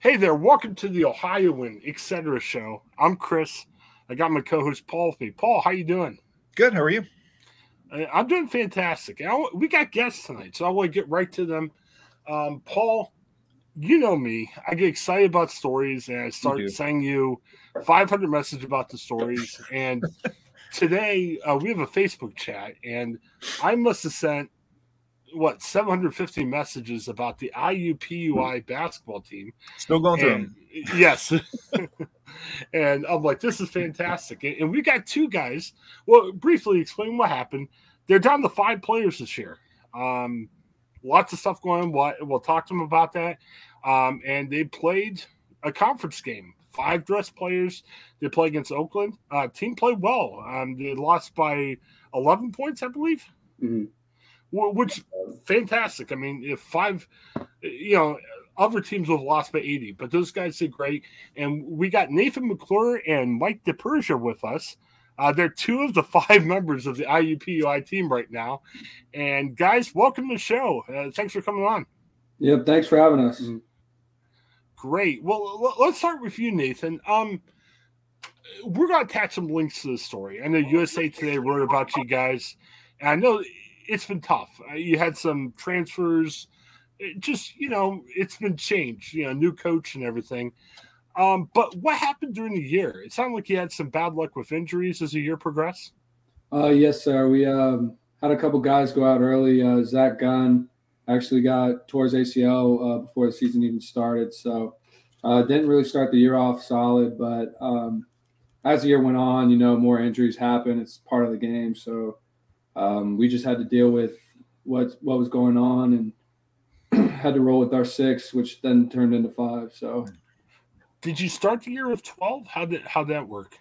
Hey there, welcome to the Ohioan Etc. show. I'm Chris. I got my co-host Paul with me. Paul, how you doing? Good. How are you? I'm doing fantastic. We got guests tonight, so I want to get right to them. Um, Paul, you know me. I get excited about stories, and I start sending you 500 messages about the stories. And today uh, we have a Facebook chat, and I must have sent what 750 messages about the IUPUI basketball team. Still going through them. Yes. and I'm like, this is fantastic. And we got two guys. Well, briefly explain what happened. They're down to five players this year. Um, lots of stuff going on. We'll talk to them about that. Um, and they played a conference game. Five dress players. They play against Oakland. Uh, team played well. Um, they lost by 11 points, I believe. Mm-hmm which fantastic. I mean, if five, you know, other teams have lost by 80, but those guys did great. And we got Nathan McClure and Mike DePersia with us. Uh, they're two of the five members of the IUPUI team right now. And guys, welcome to the show. Uh, thanks for coming on. Yep, thanks for having us. Mm-hmm. Great. Well, let's start with you, Nathan. Um, we're going to attach some links to the story. I know USA Today wrote about you guys. And I know it's been tough. Uh, you had some transfers. It just you know, it's been changed. You know, new coach and everything. Um, but what happened during the year? It sounded like you had some bad luck with injuries as the year progressed. Uh, yes, sir. We um, had a couple guys go out early. Uh, Zach Gunn actually got towards ACL uh, before the season even started, so uh, didn't really start the year off solid. But um, as the year went on, you know, more injuries happen. It's part of the game. So um, we just had to deal with what what was going on and had to roll with our six, which then turned into five. So, did you start the year with twelve? How did how that work?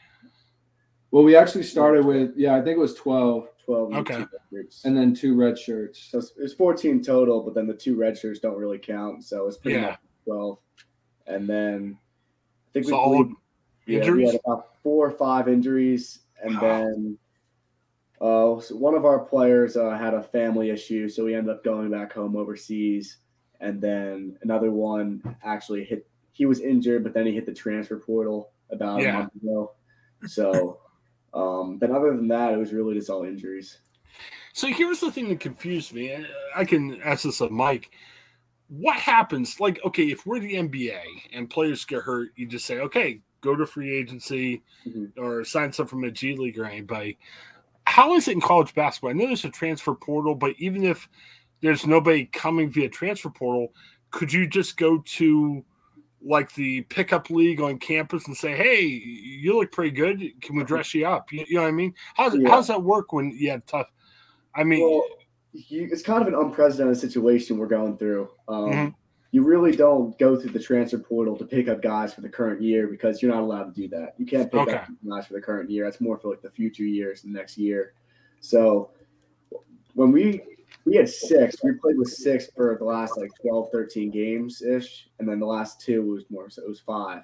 Well, we actually started with yeah, I think it was twelve. 12 okay. And then two red shirts. So it's 14 total, but then the two red shirts don't really count. So it's pretty yeah. much 12. And then I think so we, believe, yeah, we had about four or five injuries. And wow. then uh, so one of our players uh, had a family issue, so we ended up going back home overseas. And then another one actually hit. He was injured, but then he hit the transfer portal about yeah. a month ago. So, um, then other than that, it was really just all injuries. So here's the thing that confused me. I can ask this of Mike. What happens? Like, okay, if we're the NBA and players get hurt, you just say, okay, go to free agency mm-hmm. or sign some from a G League or anybody how is it in college basketball? I know there's a transfer portal, but even if there's nobody coming via transfer portal, could you just go to like the pickup league on campus and say, "Hey, you look pretty good. Can we dress you up?" You, you know what I mean? How's yeah. how's that work when you have tough? I mean, well, it's kind of an unprecedented situation we're going through. Um, mm-hmm you really don't go through the transfer portal to pick up guys for the current year because you're not allowed to do that. You can't pick okay. up guys for the current year. That's more for like the future years, the next year. So when we we had six, we played with six for the last like 12, 13 games ish, and then the last two was more, so it was five.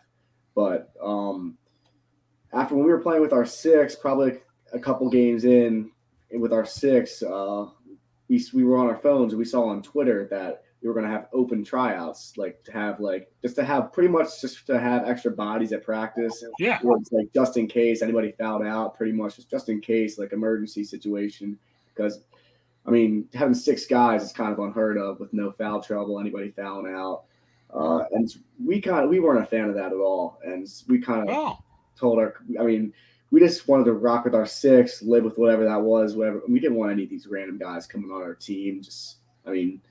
But um after when we were playing with our six, probably a couple games in with our six, uh, we we were on our phones and we saw on Twitter that we were going to have open tryouts, like to have like just to have pretty much just to have extra bodies at practice. Yeah. like just in case anybody fouled out, pretty much just just in case like emergency situation. Because I mean, having six guys is kind of unheard of with no foul trouble, anybody fouling out. Uh, and we kind of we weren't a fan of that at all, and we kind of oh. told our. I mean, we just wanted to rock with our six, live with whatever that was, whatever. We didn't want any of these random guys coming on our team. Just, I mean,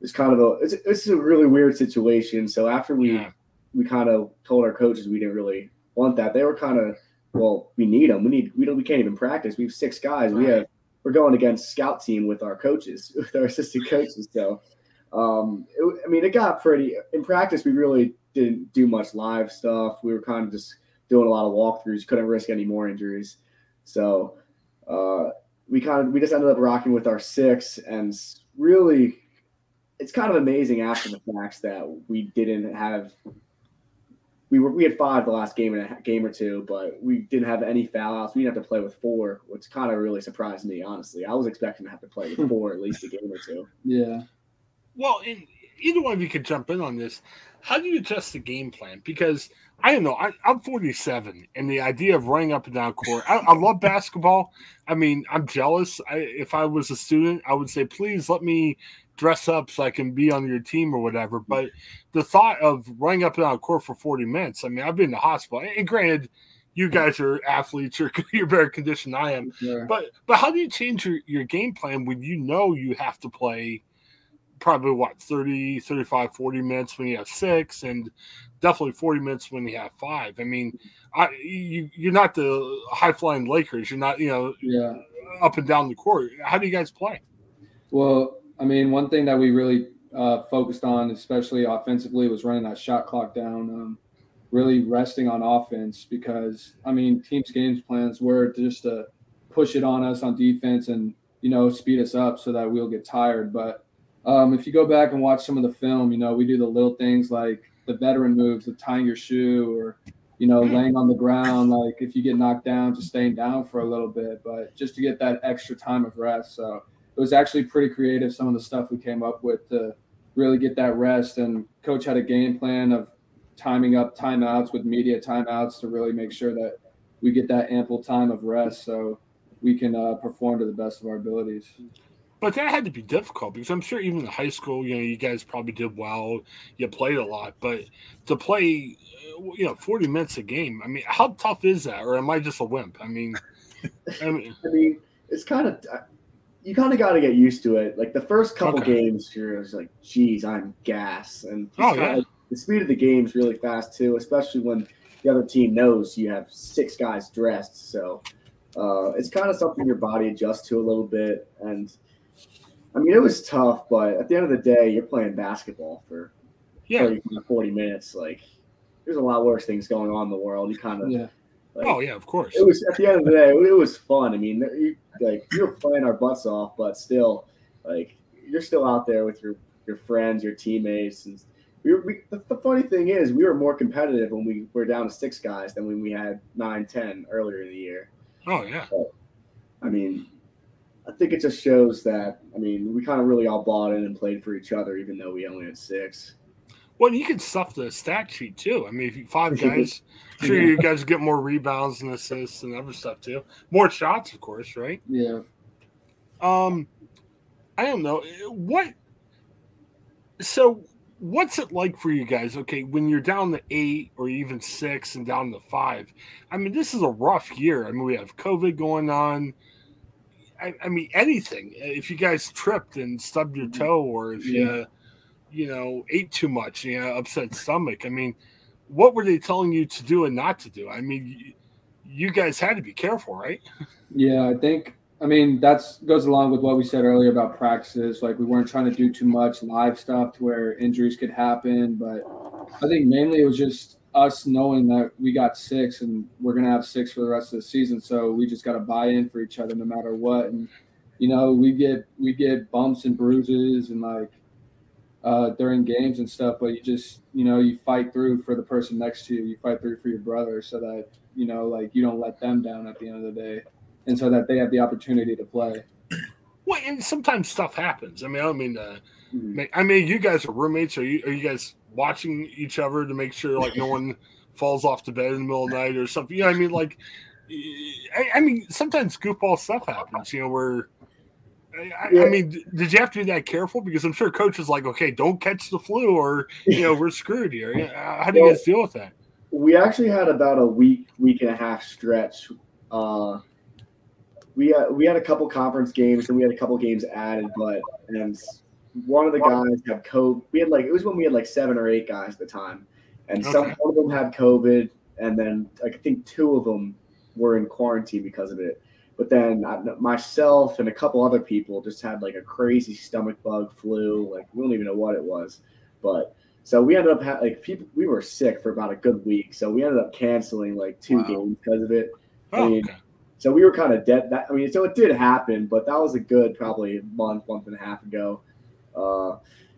it's kind of a it's, it's a really weird situation. So after we yeah. we kind of told our coaches we didn't really want that, they were kind of well, we need them. We need we don't we can't even practice. We have six guys. Right. We have we're going against scout team with our coaches, with our assistant coaches. So, um, it, I mean, it got pretty in practice. We really didn't do much live stuff. We were kind of just doing a lot of walkthroughs. Couldn't risk any more injuries. So, uh, we kind of we just ended up rocking with our six and really it's kind of amazing after the facts that we didn't have we were we had five the last game and a game or two, but we didn't have any foul outs. We didn't have to play with four, which kind of really surprised me, honestly. I was expecting to have to play with four at least a game or two. Yeah. Well, and either one of you could jump in on this. how do you adjust the game plan? Because I don't know. I, am 47, and the idea of running up and down court. I, I love basketball. I mean, I'm jealous. I, if I was a student, I would say, please let me dress up so I can be on your team or whatever. Hmm. But the thought of running up and down court for 40 minutes. I mean, I've been in the hospital, and granted, you hmm. guys are athletes. You're you're better conditioned than I am. Yeah. But but how do you change your, your game plan when you know you have to play? probably what 30 35 40 minutes when you have six and definitely 40 minutes when you have five i mean I, you, you're not the high flying lakers you're not you know yeah up and down the court how do you guys play well i mean one thing that we really uh, focused on especially offensively was running that shot clock down um, really resting on offense because i mean teams games plans were just to push it on us on defense and you know speed us up so that we'll get tired but um, if you go back and watch some of the film, you know, we do the little things like the veteran moves of tying your shoe or, you know, laying on the ground. Like if you get knocked down, just staying down for a little bit, but just to get that extra time of rest. So it was actually pretty creative, some of the stuff we came up with to really get that rest. And coach had a game plan of timing up timeouts with media timeouts to really make sure that we get that ample time of rest so we can uh, perform to the best of our abilities. But that had to be difficult because I'm sure even in high school, you know, you guys probably did well. You played a lot, but to play, you know, 40 minutes a game. I mean, how tough is that? Or am I just a wimp? I mean, I mean, I mean it's kind of you kind of got to get used to it. Like the first couple okay. games, you're just like, "Geez, I'm gas," and oh yeah, the speed of the game is really fast too, especially when the other team knows you have six guys dressed. So uh, it's kind of something your body adjusts to a little bit, and I mean, it was tough, but at the end of the day, you're playing basketball for yeah. 30, 40 minutes. Like, there's a lot worse things going on in the world. You kind of, yeah. Oh, like, oh yeah, of course. It was at the end of the day, it was fun. I mean, you, like you're playing our butts off, but still, like you're still out there with your your friends, your teammates, and we were. We, the, the, funny thing is, we were more competitive when we were down to six guys than when we had nine, ten earlier in the year. Oh yeah. But, I mean, I think it just shows that I mean we kind of really all bought in and played for each other, even though we only had six. Well, you can stuff the stat sheet too. I mean, if you five guys, sure yeah. you guys get more rebounds and assists and other stuff too. More shots, of course, right? Yeah. Um, I don't know what. So, what's it like for you guys? Okay, when you're down to eight or even six and down to five, I mean, this is a rough year. I mean, we have COVID going on. I, I, mean, anything. If you guys tripped and stubbed your mm-hmm. toe, or if yeah. you, you know, ate too much, you know, upset stomach. I mean, what were they telling you to do and not to do? I mean, you guys had to be careful, right? Yeah, I think. I mean, that's goes along with what we said earlier about practices. Like we weren't trying to do too much live stuff to where injuries could happen. But I think mainly it was just us knowing that we got six and we're gonna have six for the rest of the season. So we just got to buy in for each other no matter what. And you know, we get we get bumps and bruises and like uh, during games and stuff, but you just you know you fight through for the person next to you. You fight through for your brother so that you know like you don't let them down at the end of the day, and so that they have the opportunity to play. Well, and sometimes stuff happens. I mean, I don't mean to. Mm-hmm. I mean, you guys are roommates. Are you? Are you guys watching each other to make sure like no one falls off to bed in the middle of the night or something. You know, I mean, like, I, I mean, sometimes goofball stuff happens. You know, where I, yeah. I, mean, did you have to be that careful? Because I'm sure coach is like, okay, don't catch the flu, or you know, we're screwed here. How do well, you guys deal with that? We actually had about a week, week and a half stretch. Uh, we had, we had a couple conference games and we had a couple games added, but and one of the guys had COVID. We had like it was when we had like seven or eight guys at the time, and okay. some one of them had COVID, and then I think two of them were in quarantine because of it. But then I, myself and a couple other people just had like a crazy stomach bug flu. Like we don't even know what it was, but so we ended up ha- like people. We were sick for about a good week, so we ended up canceling like two wow. games because of it. Oh, I mean, okay. So we were kind of dead. That I mean, so it did happen, but that was a good probably month, month and a half ago. Uh,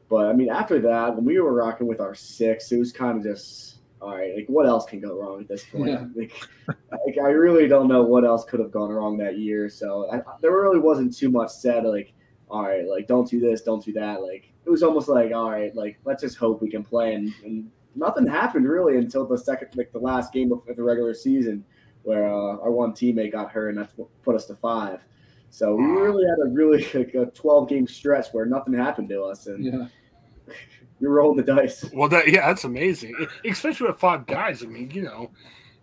but I mean, after that, when we were rocking with our six, it was kind of just all right. Like, what else can go wrong at this point? Yeah. Like, like, I really don't know what else could have gone wrong that year. So I, there really wasn't too much said. Like, all right, like don't do this, don't do that. Like it was almost like, all right, like let's just hope we can play, and, and nothing happened really until the second, like the last game of the regular season, where uh, our one teammate got hurt, and that's what put us to five. So we really had a really like a 12 game stretch where nothing happened to us, and Yeah. We were rolling the dice. Well, that yeah, that's amazing. Especially with five guys. I mean, you know,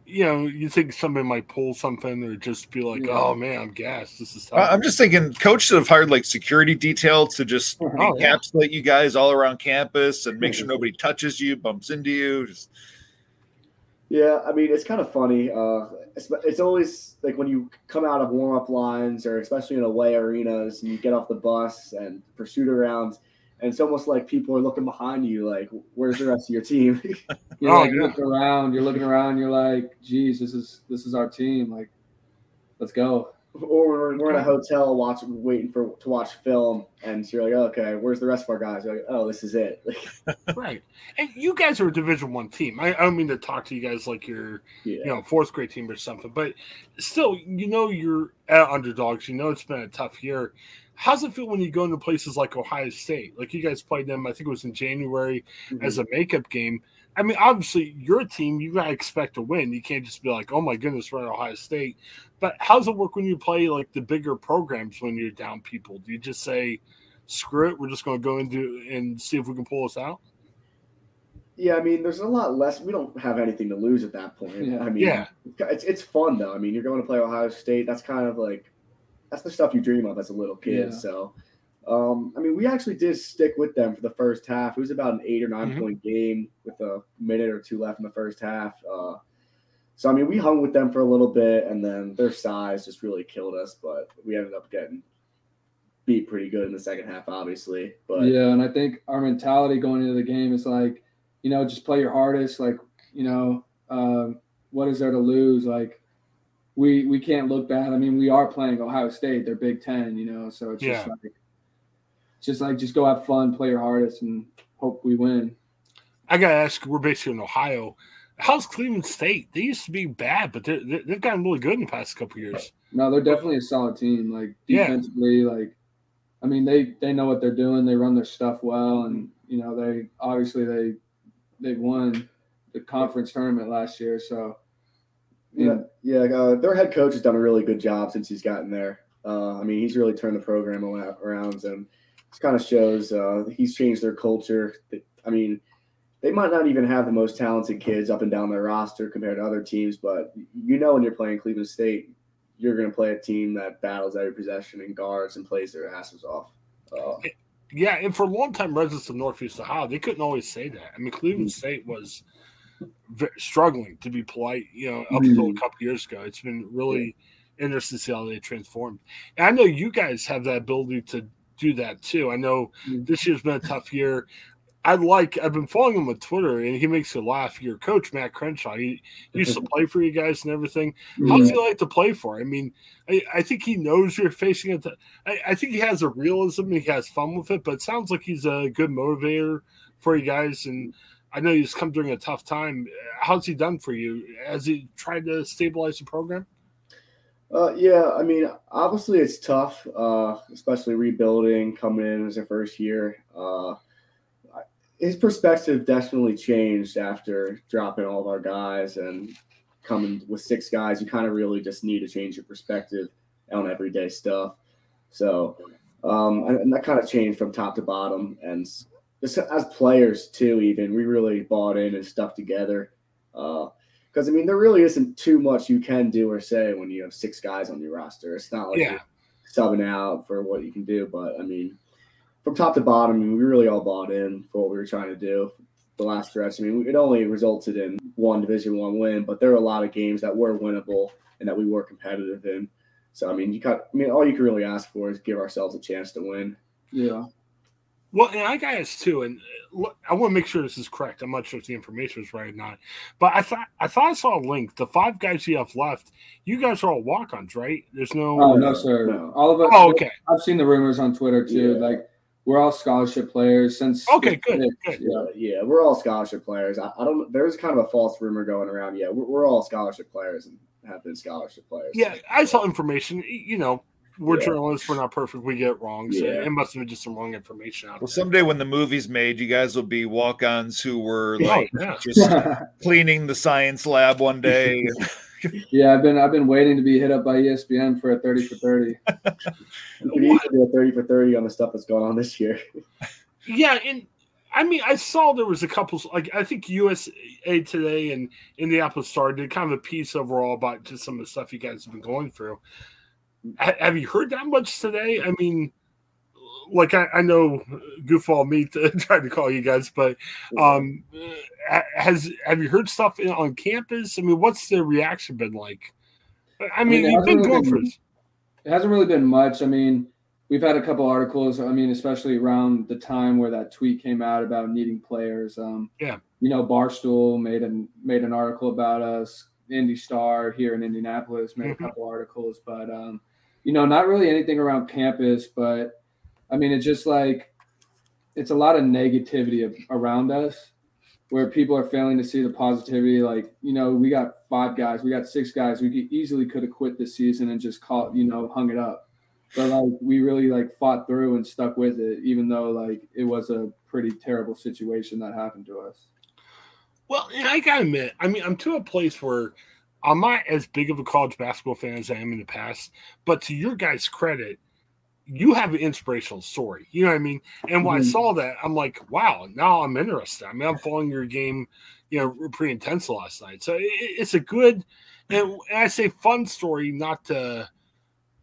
you know, you think somebody might pull something or just be like, Yeah. "Oh man, I'm gassed. This is tough." I- I'm just thinking, coach should have hired like security detail to just Oh, yeah. encapsulate you guys all around campus and make sure nobody touches you, bumps into you. Just Yeah, I mean it's kind of funny. Uh, it's, it's always like when you come out of warm up lines, or especially in away arenas, and you get off the bus and for shoot arounds, and it's almost like people are looking behind you, like, "Where's the rest of your team?" You're Oh, like yeah. looking around, you're looking around, you're like, geez, this is this is our team. Like, let's go. or we're, we're in a hotel watching, waiting for to watch film, and you're like, "Okay, where's the rest of our guys?" You're like, "Oh, this is it." Right. And you guys are a Division One team. I, I don't mean to talk to you guys like you're yeah, you know fourth grade team or something, but still, you know, you're at underdogs. You know, it's been a tough year. How's it feel when you go into places like Ohio State? Like you guys played them, I think it was in January mm-hmm. as a makeup game. I mean, obviously, your team, you gotta expect to win. You can't just be like, "Oh my goodness, we're at Ohio State." But how's it work when you play like the bigger programs when you're down people? Do you just say, "Screw it, we're just gonna go into and see if we can pull this out"? Yeah, I mean, there's a lot less. We don't have anything to lose at that point. Yeah. I mean, Yeah. it's it's fun though. I mean, you're going to play Ohio State. That's kind of like that's the stuff you dream of as a little kid. Yeah. So, um, I mean, we actually did stick with them for the first half. It was about an eight or 9 Mhm. point game with a minute or two left in the first half. Uh, so I mean, we hung with them for a little bit, and then their size just really killed us. But we ended up getting beat pretty good in the second half, obviously. But yeah, and I think our mentality going into the game is like, you know, just play your hardest. Like, you know, um, what is there to lose? Like, we we can't look bad. I mean, we are playing Ohio State. They're Big Ten, you know, so it's just Yeah. like, it's just like just go have fun, play your hardest, and hope we win. I gotta ask. We're basically in Ohio. How's Cleveland State? They used to be bad, but they're, they've gotten really good in the past couple years. No, they're definitely a solid team. Like Yeah. defensively, like I mean, they they know what they're doing. They run their stuff well, and you know they obviously they they won the conference tournament last year. So Yeah, yeah. Uh, their head coach has done a really good job since he's gotten there. Uh, I mean, he's really turned the program around, and it kind of shows uh, he's changed their culture. I mean, they might not even have the most talented kids up and down their roster compared to other teams, but you know when you're playing Cleveland State, you're going to play a team that battles every possession and guards and plays their asses off. Uh, Yeah, and for longtime residents of Northeast Ohio, they couldn't always say that. I mean, Cleveland State was struggling to be polite, you know, up until a couple years ago. It's been really interesting to see how they transformed. And I know you guys have that ability to do that too. I know Mhm. this year's been a tough year. I like. I've been following him on Twitter, and he makes you laugh. Your coach Matt Crenshaw, he used to play for you guys and everything. How does he like to play for? I mean, I, I think he knows you're facing it. I, I think he has a realism. He has fun with it, but it sounds like he's a good motivator for you guys. And I know he's come during a tough time. How's he done for you? Has he tried to stabilize the program? Uh, yeah, I mean, obviously it's tough, uh, especially rebuilding, coming in as a first year. Uh, his perspective definitely changed after dropping all of our guys and coming with six guys. You kind of really just need to change your perspective on everyday stuff. So, um, and, that kind of changed from top to bottom. And just as players too, even we really bought in and stuck together. Uh, because I mean, there really isn't too much you can do or say when you have six guys on your roster. It's not like Yeah. you're subbing out for what you can do, but I mean, from top to bottom, I mean, we really all bought in for what we were trying to do. The last stretch, I mean, it only resulted in one Division One win, but there were a lot of games that were winnable and that we were competitive in. So I mean, you got, I mean, all you can really ask for is give ourselves a chance to win. yeah, Well, and I got this too, and uh, look, I want to make sure this is correct. I'm not sure if the information is right or not, but I thought I thought I saw a link. The five guys you have left, you guys are all walk-ons, right? There's no. oh no, sir. No. All of it. Oh, okay. I've seen the rumors on Twitter too. Yeah. Like we're all scholarship players since. Okay, good, good. Yeah. Yeah, we're all scholarship players. I, I don't. There's kind of a false rumor going around. Yeah, we're, we're all scholarship players and have been scholarship players. Yeah, I saw information. You know, we're Yeah. journalists. We're not perfect. We get it wrong. So Yeah. it must have been just some wrong information out Well, there. someday when the movie's made, you guys will be walk-ons who were Oh, like yeah. just cleaning the science lab one day. yeah, I've been I've been waiting to be hit up by ESPN for a thirty for thirty. We could easily do a 30 for 30 on the stuff that's going on this year. Yeah, and I mean, I saw there was a couple. Like I think USA Today and Indianapolis Star did kind of a piece overall about just some of the stuff you guys have been going through. Ha- have you heard that much today? I mean, like I, I know goofball me to, tried to call you guys, but um, has have you heard stuff in, on campus? I mean, what's the reaction been like? I mean, it you've been going really for been- this. It hasn't really been much. I mean, we've had a couple articles. I mean, especially around the time where that tweet came out about needing players. Um, Yeah. You know, Barstool made an made an article about us. Indy Star here in Indianapolis made Mhm. a couple articles, but um, you know, not really anything around campus. But I mean, it's just like it's a lot of negativity around us where people are failing to see the positivity. Like, you know, we got five guys, we got six guys. We could easily could have quit this season and just caught, you know, hung it up. But like we really like fought through and stuck with it, even though like it was a pretty terrible situation that happened to us. Well, and I gotta admit, I mean, I'm to a place where I'm not as big of a college basketball fan as I am in the past. But to your guys' credit, you have an inspirational story. You know what I mean? And when I Mhm. saw that, I'm like, wow, now I'm interested. I mean, I'm following your game, you know, pretty intense last night. So it, it's a good, and, and I say fun story, not to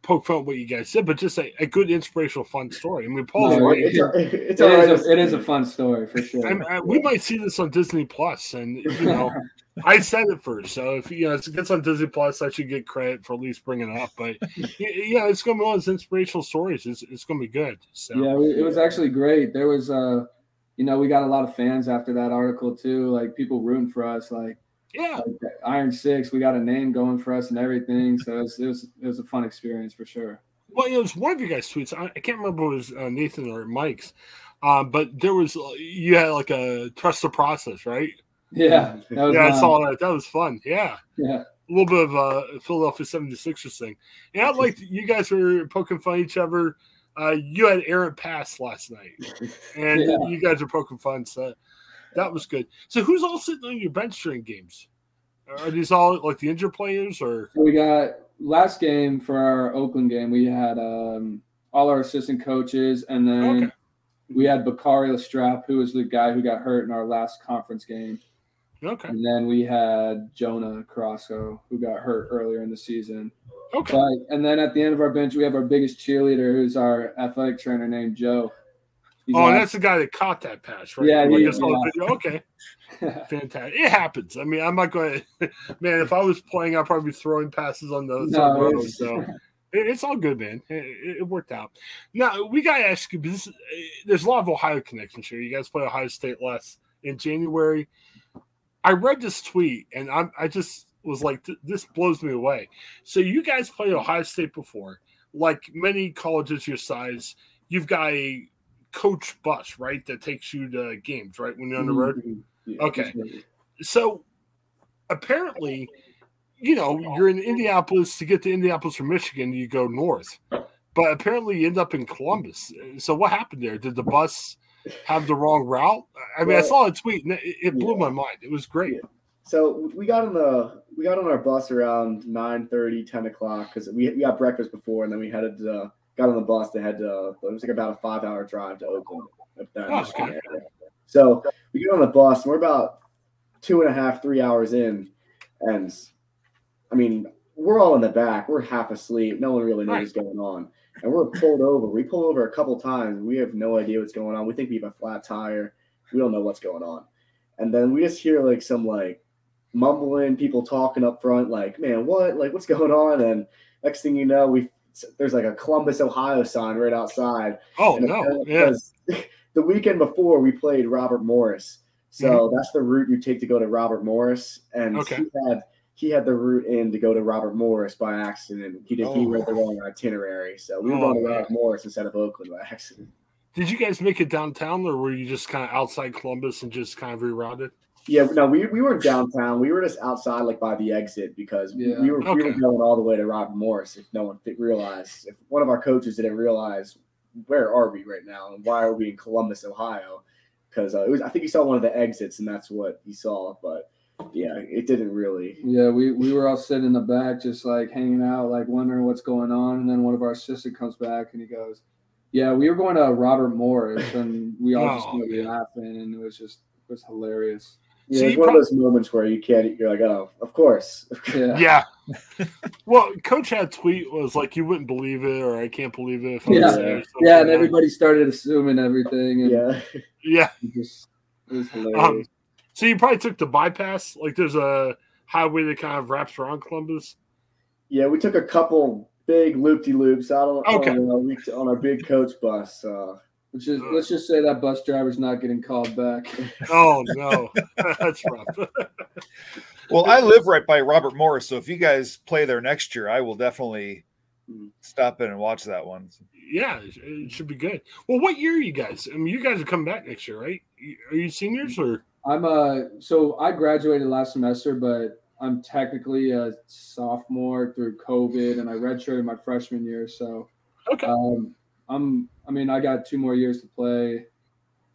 poke fun at what you guys said, but just a, a good inspirational, fun story. I mean, Paul's No, right. it's, it's It all right. is, a, it is a fun story for sure. I'm, I, we might see this on Disney Plus, and you know, I said it first. So if you know if it gets on Disney Plus, I should get credit for at least bringing it up. But yeah, it's going to be one of those inspirational stories. It's, it's going to be good. So Yeah, it was actually great. There was, uh, you know, we got a lot of fans after that article too. Like people rooting for us. Like, yeah, like Iron Six, we got a name going for us and everything. So it was, it was, it was a fun experience for sure. well, it was one of your guys' tweets. I, I can't remember if it was uh, Nathan or Mike's, um, but there was uh, you had like a trust the process, right? Yeah, that was Yeah, I mine. saw that. That was fun. Yeah. Yeah, a little bit of a Philadelphia 76ers thing. And I like you guys were poking fun at each other. Uh, you had errant pass last night, and Yeah. you guys are poking fun. So that was good. So who's all sitting on your bench during games? Are these all like the injured players, or So we got last game for our Oakland game. We had um, all our assistant coaches, and then Okay. we had Bakari LaStrap, who was the guy who got hurt in our last conference game. okay, And then we had Jonah Carrasco, who got hurt earlier in the season. okay, But and then at the end of our bench, we have our biggest cheerleader, who's our athletic trainer named Joe. He's oh, not- that's the guy that caught that pass, right? Yeah, Like, he- I saw the video. Okay, fantastic. It happens. I mean, I'm not going to, man. If I was playing, I'd probably be throwing passes on those. No, it's- So it- it's all good, man. It, it- worked out. Now we got to ask you because this- there's a lot of Ohio connections here. You guys play Ohio State last in January. I read this tweet and I'm, I just was like, th- this blows me away. So you guys played Ohio State before, like many colleges your size. You've got a coach bus, right, that takes you to games, right, when you're on the road. Yeah, Okay. sure. So apparently, you know, you're in Indianapolis to get to Indianapolis from Michigan, you go north. But apparently you end up in Columbus. So what happened there? Did the bus have the wrong route? I mean, I saw a tweet and it, it blew yeah. my mind. It was great. Yeah. So we got on the we got on our bus around 9 30, 10 o'clock because we, we got breakfast before and then we headed uh, got on the bus to head to it was like about a five hour drive to Oakland. Oh, okay. So we get on the bus and we're about two and a half, three hours in, and I mean we're all in the back. We're half asleep. No one really knows what's going on. And we're pulled over. We pull over a couple times. We have no idea what's going on. We think we have a flat tire. We don't know what's going on. And then we just hear like some like mumbling, people talking up front, like, man, what? Like, what's going on? And next thing you know, we there's like a Columbus, Ohio sign right outside. Oh, And no. apparently Yeah. because the weekend before we played Robert Morris. So that's the route you take to go to Robert Morris. And Mm-hmm. Okay. he had he had the route in to go to Robert Morris by accident. He did he Oh. read the wrong itinerary. So we were Oh, going to. Robert Morris instead of Oakland by accident. Did you guys make it downtown or were you just kind of outside Columbus and just kind of rerouted? Yeah, no, we, we weren't downtown. We were just outside, like by the exit, because we- Yeah. we were we were going all the way to Robert Morris. If no one fi- realized, if one of our coaches didn't realize, where are we right now, and why are we in Columbus, Ohio? Because uh, it was, I think he saw one of the exits, and that's what he saw. But yeah, it didn't really. Yeah, we, we were all sitting in the back, just like hanging out, like wondering what's going on. And then one of our assistant comes back and he goes, "Yeah, we were going to Robert Morris," and we all just Oh, started man. laughing, and it was just it was hilarious. Yeah, So it's one prob- of those moments where you can't. You're like, oh, of course. Yeah, Yeah. well, Coach had a tweet was like, "You wouldn't believe it," or "I can't believe it." If Yeah. there," or something yeah, and that. everybody started assuming everything, and yeah. Yeah. it just it was hilarious. Um, so you probably took the bypass. Like, there's a highway that kind of wraps around Columbus. Yeah, we took a couple big loop de loops out on, Okay. on, our, on our big coach bus. Uh, Let's just let's just say that bus driver's not getting called back. Oh no, that's rough. Well, I live right by Robert Morris, so if you guys play there next year, I will definitely Mhm. stop in and watch that one. yeah, it it should be good. Well, what year are you guys? I mean, you guys are coming back next year, right? Are you seniors or? I'm uh so I graduated last semester, but I'm technically a sophomore through COVID, and I redshirted my freshman year. So Okay. um, I'm I mean I got two more years to play.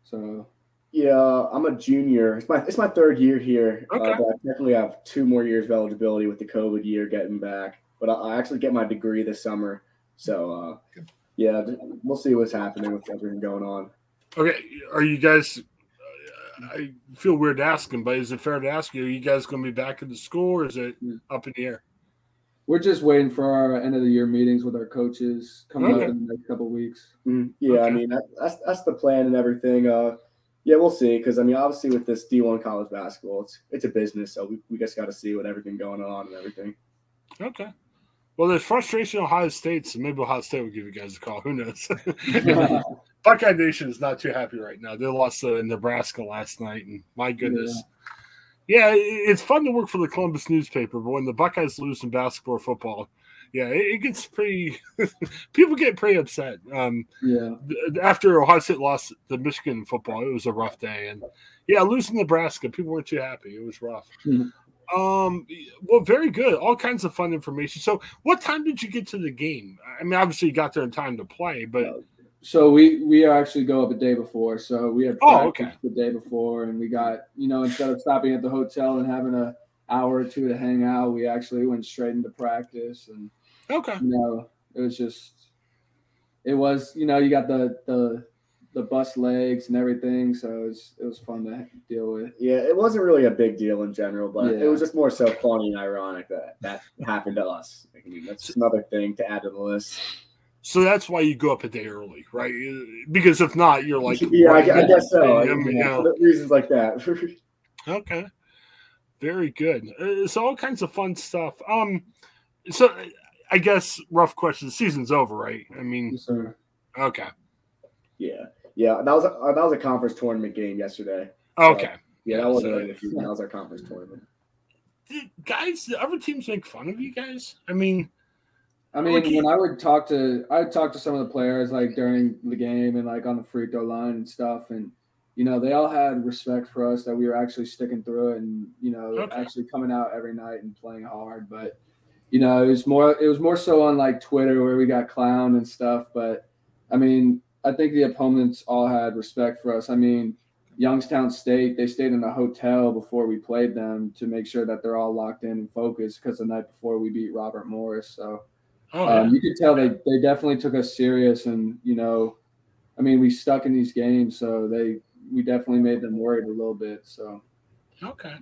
So yeah, I'm a junior. It's my it's my third year here. Okay. Uh, but I definitely have two more years of eligibility with the COVID year getting back. But I, I actually get my degree this summer. So uh, yeah, we'll see what's happening with everything going on. Okay, are you guys? I feel weird asking, but is it fair to ask you? Are you guys going to be back in the school, or is it Hmm. up in the air? We're just waiting for our end of the year meetings with our coaches coming Okay. up in the next couple weeks. Mm, yeah, I mean that, that's that's the plan and everything. Uh, yeah, we'll see. Because I mean, obviously with this D1 college basketball, it's it's a business, so we, we just got to see what everything going on and everything. Okay. Well, there's frustration in Ohio State, so maybe Ohio State will give you guys a call. Who knows? Buckeye Nation is not too happy right now. They lost to Nebraska last night, and my goodness. Yeah, it- it's fun to work for the Columbus newspaper, but when the Buckeyes lose in basketball or football, yeah, it, gets pretty. people get pretty upset. Um, yeah. after Ohio State lost the Michigan football, it was a rough day, and yeah, losing Nebraska, people weren't too happy. It was rough. Mhm. Um, well, very good. All kinds of fun information. So, what time did you get to the game? I mean, obviously, you got there in time to play, but So we we actually go up a day before. So we had Oh, practice okay. the day before, and we got you know instead of stopping at the hotel and having a hour or two to hang out, we actually went straight into practice, and okay, you know it was just it was you know you got the the the bus legs and everything, so it was it was fun to deal with. Yeah, it wasn't really a big deal in general, but Yeah. it was just more so funny and ironic that that happened to us. I mean, that's just another thing to add to the list. So that's why you go up a day early, right? Because if not, you're like, yeah, I, I guess so. I mean, Yeah, yeah. for reasons like that. Okay. Very good. Uh, so all kinds of fun stuff. Um, so I guess rough question. The season's over, right? I mean, Yes, okay, yeah, yeah, that was a, uh, that was a conference tournament game yesterday. okay. Yeah, Yeah, that wasn't so- really. That was our conference tournament. Did- guys, the other teams make fun of you guys? I mean, I mean, Okay. when I would talk to, I would talk to some of the players like during the game and like on the free throw line and stuff, and you know they all had respect for us that we were actually sticking through it and you know Okay. actually coming out every night and playing hard. But you know it was more, it was more so on like Twitter where we got clowned and stuff. But I mean, I think the opponents all had respect for us. I mean, Youngstown State, they stayed in a hotel before we played them to make sure that they're all locked in and focused because the night before we beat Robert Morris. So oh, um, yeah. you could tell they, they definitely took us serious and you know i mean we stuck in these games so they we definitely made them worried a little bit so okay.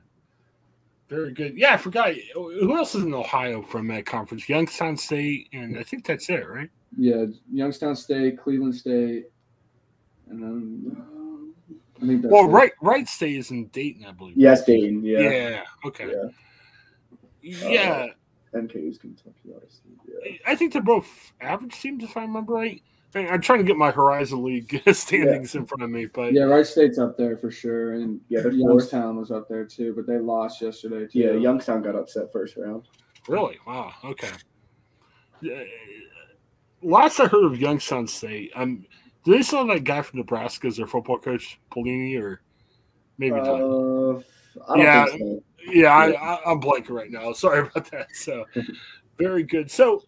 Very good. Yeah, I forgot. Who else is in Ohio from that conference? Youngstown State, and I think that's it, right? yeah youngstown state cleveland state and then i think that's Well, it. right, Wright State is in Dayton, I believe. Yes, Dayton. Yeah, Yeah. Okay. Yeah. NKU's Kentucky. Obviously. Yeah. I think they're both average teams, if I remember right. I- I'm trying to get my Horizon League standings in front of me, but yeah Wright state's up there for sure and Yeah, youngstown was up there too but they lost yesterday too Yeah, Youngstown got upset first round. really, wow, okay. Yeah, Last I heard of Youngstown State, um, do they still have that guy from Nebraska as their football coach, Pelini, or maybe not? Uh, I don't Yeah. think so. Yeah, I, I'm blanking right now. Sorry about that. So, very good. So,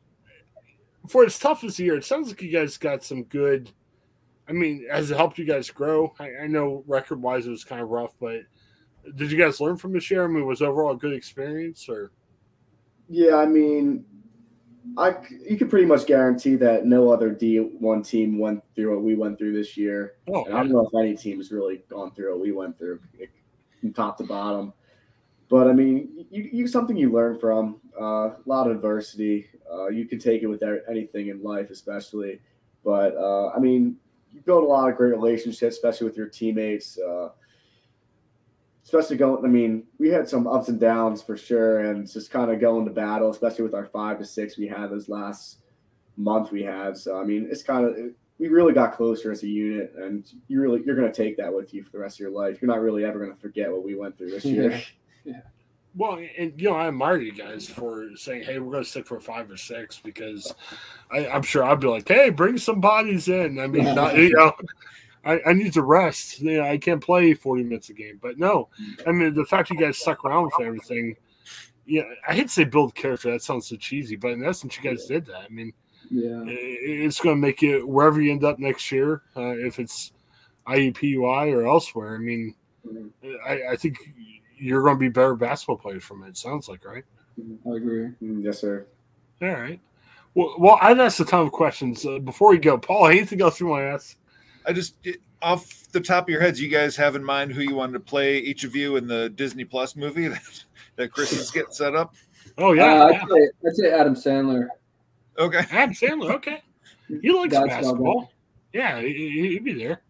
for as tough as the year, it sounds like you guys got some good. I mean, has it helped you guys grow? I, I know record wise it was kind of rough, but did you guys learn from this year? I mean, was overall a good experience or? Yeah, I mean, I you can pretty much guarantee that no other D one team went through what we went through this year. Oh, And I don't know if any team has really gone through what we went through, like, from top to bottom. But I mean, you, you something you learn from uh, a lot of adversity. Uh, you can take it with anything in life, especially. But uh, I mean, you build a lot of great relationships, especially with your teammates. Uh, especially going. I mean, we had some ups and downs for sure, and just kind of going to battle, especially with our five to six we had this last month we had. So I mean, it's kind of we really got closer as a unit, and you really you're going to take that with you for the rest of your life. You're not really ever going to forget what we went through this year. Well, and you know, I admire you guys for saying, "Hey, we're going to stick for five or six because I, I'm sure I'd be like, "Hey, bring some bodies in." I mean, not, you know, I, I need to rest. You know, I can't play 40 minutes a game, but no, I mean, the fact you guys stuck around with everything. Yeah, I hate to say build character. That sounds so cheesy, but in essence, you guys did that. I mean, Yeah. it's going to make you wherever you end up next year, uh, if it's IUPUI or elsewhere. I mean, I, I think you're going to be better basketball players from it. It sounds like, right? I agree. Mm, yes, sir. All right. Well, well, I've asked a ton of questions. Uh, before we go, Paul, anything else you want to ask? I just off the top of your heads, you guys have in mind who you wanted to play each of you in the Disney Plus movie that, that Chris is getting set up. Oh yeah, uh, yeah. I'd, say, I'd say Adam Sandler. Okay. Adam Sandler. Okay, he likes That's basketball. Yeah, he, he- he'd be there.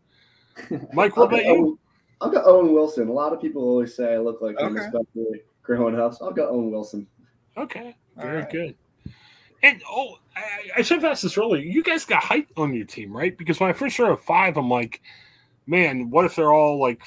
Mike, what about you? Owen- I'll go Owen Wilson. A lot of people always say I look like him, Okay. especially growing up. So I'll go Owen Wilson. Okay, very right. good. And oh, I, I should have asked this earlier. You guys got height on your team, right? Because when I first heard of five, I'm like, man, what if they're all like,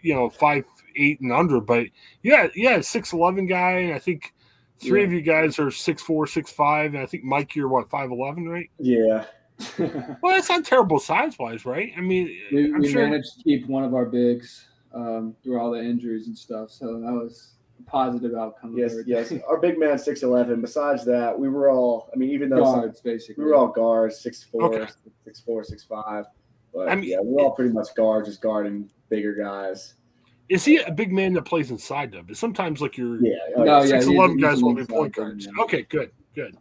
you know, five eight and under? But yeah, yeah, six eleven guy, and I think three Yeah. of you guys are six four, six five, and I think Mike, you're what five eleven, right? Yeah. Well, that's not terrible size wise, right? I mean, we I'm we sure. managed to keep one of our bigs um, through all the injuries and stuff. So that was a positive outcome. Yes, yes. Our big man, six eleven. Besides that, we were all. I mean, even though some- basically. we were all guards, six four, Okay. six four, six five. But I mean- yeah, we're all pretty much guards, just guarding bigger guys. Is he a big man that plays inside though? But sometimes like your Yeah. oh, No, yeah. yeah, six he's- eleven he's guys won't be inside point guards. yeah. Okay, good, good.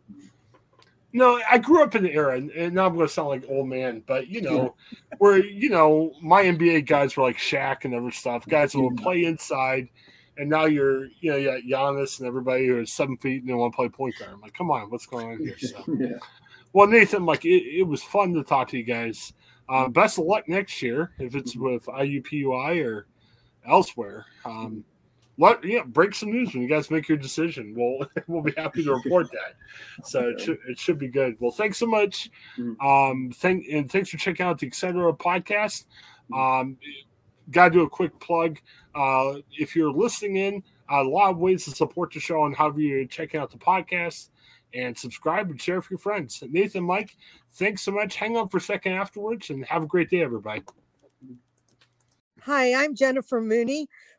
No, I grew up in the era, and, now I'm going to sound like old man, but you know, where you know my NBA guys were like Shaq and other stuff, guys who would play inside, and now you're you know you got Giannis and everybody who is seven feet and they want to play point guard. I'm like, come on, what's going on here? So. yeah. Well, Nathan, like it, it was fun to talk to you guys. Uh, best of luck next year, if it's with IUPUI or elsewhere. Um, let yeah, break some news when you guys make your decision. We'll we'll be happy to report that. So it should it should be good. Well, thanks so much. Um, thank and thanks for checking out the Etc. podcast. Um, got to do a quick plug. Uh, if you're listening in, a lot of ways to support the show and however you're checking out the podcast and subscribe and share with your friends. Nathan, Mike, thanks so much. Hang on for a second afterwards and have a great day, everybody. Hi, I'm Jennifer Mooney.